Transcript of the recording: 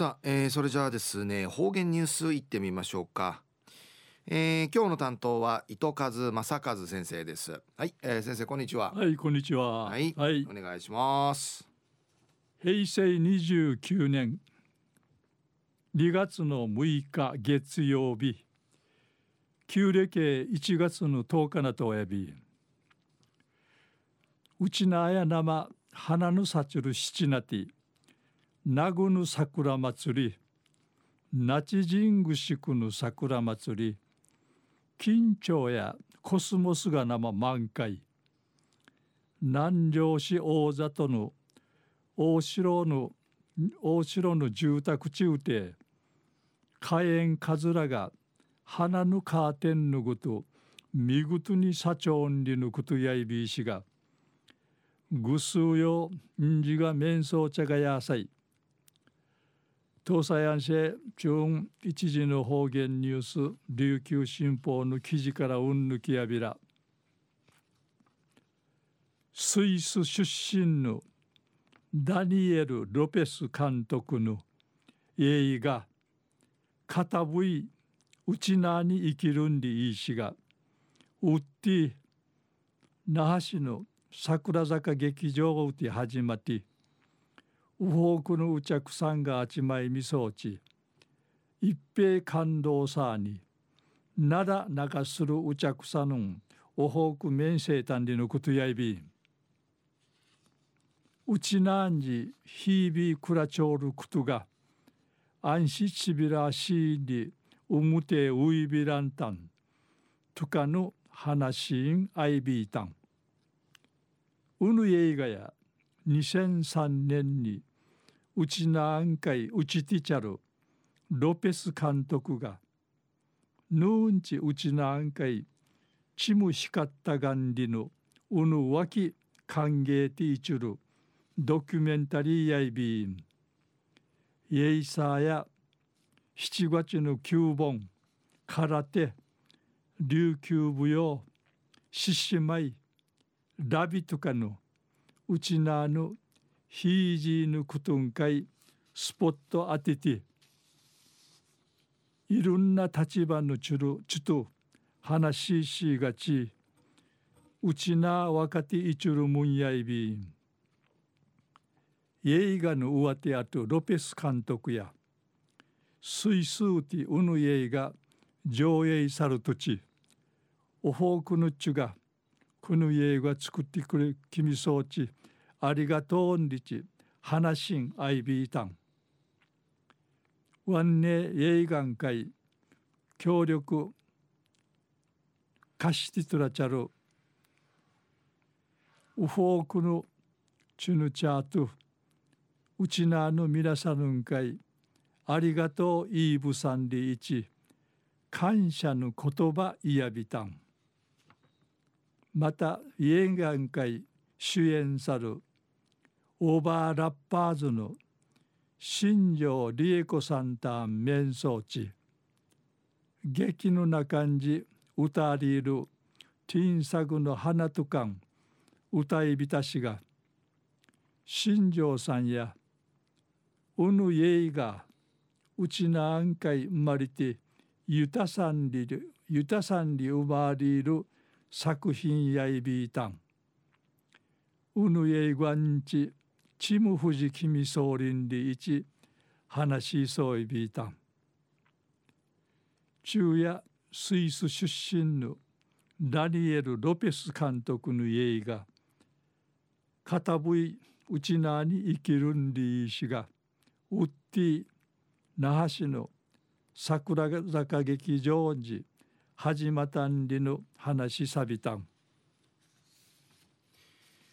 さあ、えー、それじゃあですね方言ニュースいってみましょうか、えー、今日の担当は糸数正和先生です。はい、えー、先生こんにちは。はいこんにちは。はい、はい、お願いします。平成29年2月の6日月曜日旧暦1月の10日なとおやびうちなや生花のさちる七なて名護の桜祭り那智神宮宿の桜祭り金町やコスモスが生満開南城市大里の大城の大城の住宅地うて火炎かずらが花のカーテンぬぐと見事に社長にぬくとやいびいしがぐすうよんじが面相茶がやさい東西安市中一時の方言ニュース琉球新報の記事からうんぬきやびら。スイス出身のダニエル・ロペス監督の映画「片ぶい内縄に生きるんでいいしがうって那覇市の桜坂劇場をうて始まってウォークのうちゃくさんがあちまいみそうち。一平感動さにならなかするうちゃくさぬんおほうく面せいたんでのことやいびうちなんじひいびくらちょうることが安心ちびらしいにうむてういびらんたん。とかの話んあいびいたん。うぬ映画や2003年にうちなあんかいうちティチャルロペス監督がぬんちうちなあんかいちむしかったがんりのうぬわき歓迎ティーチュルドキュメンタリーやいびんイエイサーや7月の9本空手琉球舞踊獅子舞ラビとかのうちなのヒージーヌクトンカイスポット当てていろんな立場のちゅるちゅと話ししがちうちな若手いちゅるもんやいびん。映画の上手あとロペス監督やスイスーティウヌ映画上映さる土地おフォークヌッチュがこの映画作ってくれ君そうち。ありがとうんりち話しんあいびいたん。ワンネ映画会協力貸してとらちゃるウフォークのチュヌチャートうちなの皆さんかいありがとうイーブさんでいち感謝の言葉いやびたん。また映画会主演さる。オーバーラッパーズの新庄理恵子さんたん面相地劇の中じ歌りいるティンサグの花とかん歌いびたしが新庄さんやうぬえいがうちなあんかい生まれてゆたさんりゆたさんり生まれる作品やいびいたん。うぬえいがんちチムフジキミソーリンリイチ話しそういびいたん。中夜スイス出身のダニエル・ロペス監督の映画「片ぶいうちなに生きるんりいしがウッディ那覇市の桜坂劇場に始まったんりの話さびたん。